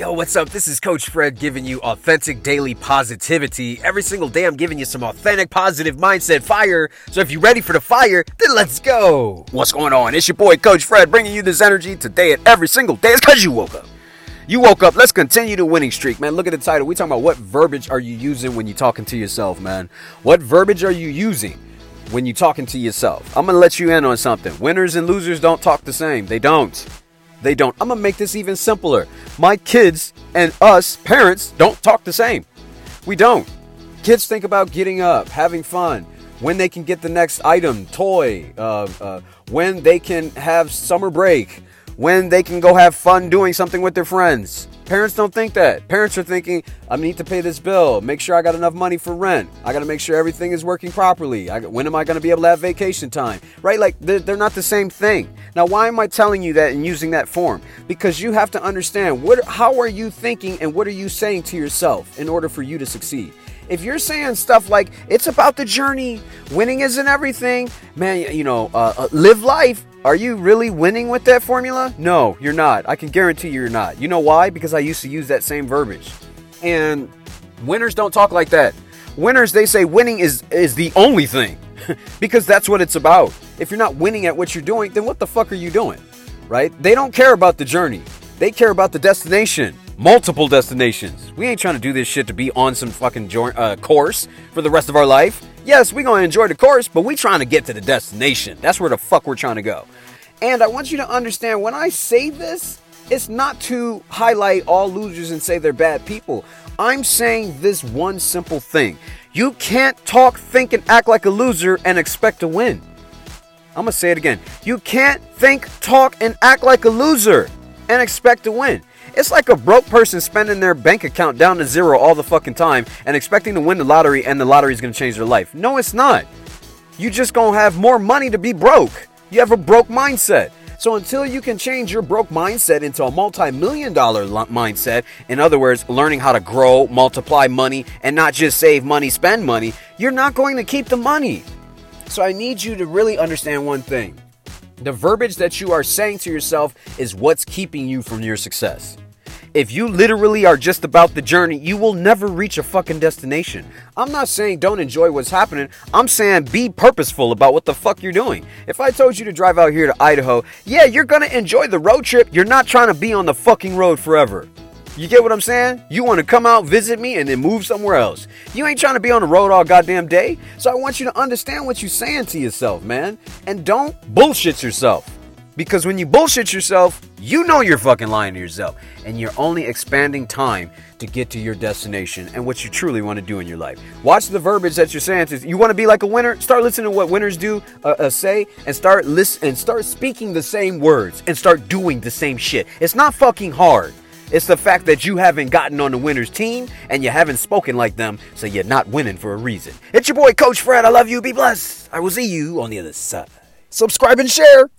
Yo, what's up? This is Coach Fred giving you authentic daily positivity. Every single day, I'm giving you some authentic positive mindset fire. So if you're ready for the fire, then let's go. What's going on? It's your boy, Coach Fred, bringing you this energy today and every single day. It's because you woke up. You woke up. Let's continue the winning streak, man. Look at the title. We talking about what verbiage are you using when you're talking to yourself, man? What verbiage are you using when you're talking to yourself? I'm gonna let you in on something. Winners and losers don't talk the same. They don't. They don't. I'm gonna make this even simpler. My kids and us, parents, don't talk the same. We don't. Kids think about getting up, having fun, when they can get the next item, toy, uh, uh, when they can have summer break, when they can go have fun doing something with their friends. Parents don't think that. Parents are thinking, I need to pay this bill, make sure I got enough money for rent. I got to make sure everything is working properly. I, when am I going to be able to have vacation time? Right? Like, they're, they're not the same thing. Now, why am I telling you that and using that form? Because you have to understand what, how are you thinking and what are you saying to yourself in order for you to succeed? If you're saying stuff like it's about the journey, winning isn't everything, man, you know, uh, uh, live life. Are you really winning with that formula? No, you're not. I can guarantee you you're not. You know why? Because I used to use that same verbiage. And winners don't talk like that. Winners, they say winning is is the only thing. because that's what it's about. If you're not winning at what you're doing, then what the fuck are you doing? Right? They don't care about the journey. They care about the destination multiple destinations. We ain't trying to do this shit to be on some fucking jo- uh, course for the rest of our life. Yes, we gonna enjoy the course, but we trying to get to the destination. That's where the fuck we're trying to go. And I want you to understand when I say this, it's not to highlight all losers and say they're bad people. I'm saying this one simple thing. You can't talk, think, and act like a loser and expect to win. I'm gonna say it again. You can't think, talk, and act like a loser and expect to win. It's like a broke person spending their bank account down to zero all the fucking time and expecting to win the lottery and the lottery is to change their life. No, it's not. You just to have more money to be broke. You have a broke mindset. So until you can change your broke mindset into a multi-million dollar mindset, in other words, learning how to grow, multiply money, and not just save money, spend money, you're not going to keep the money. So I need you to really understand one thing. The verbiage that you are saying to yourself is what's keeping you from your success. If you literally are just about the journey, you will never reach a fucking destination. I'm not saying don't enjoy what's happening. I'm saying be purposeful about what the fuck you're doing. If I told you to drive out here to Idaho, yeah, you're gonna enjoy the road trip. You're not trying to be on the fucking road forever. You get what I'm saying? You want to come out, visit me, and then move somewhere else. You ain't trying to be on the road all goddamn day. So I want you to understand what you're saying to yourself, man. And don't bullshit yourself. Because when you bullshit yourself, you know you're fucking lying to yourself. And you're only expanding time to get to your destination and what you truly want to do in your life. Watch the verbiage that you're saying. To you want to be like a winner? Start listening to what winners do, uh, uh, say, and start listen and start speaking the same words and start doing the same shit. It's not fucking hard. It's the fact that you haven't gotten on the winner's team and you haven't spoken like them, so you're not winning for a reason. It's your boy, Coach Fred. I love you. Be blessed. I will see you on the other side. Subscribe and share.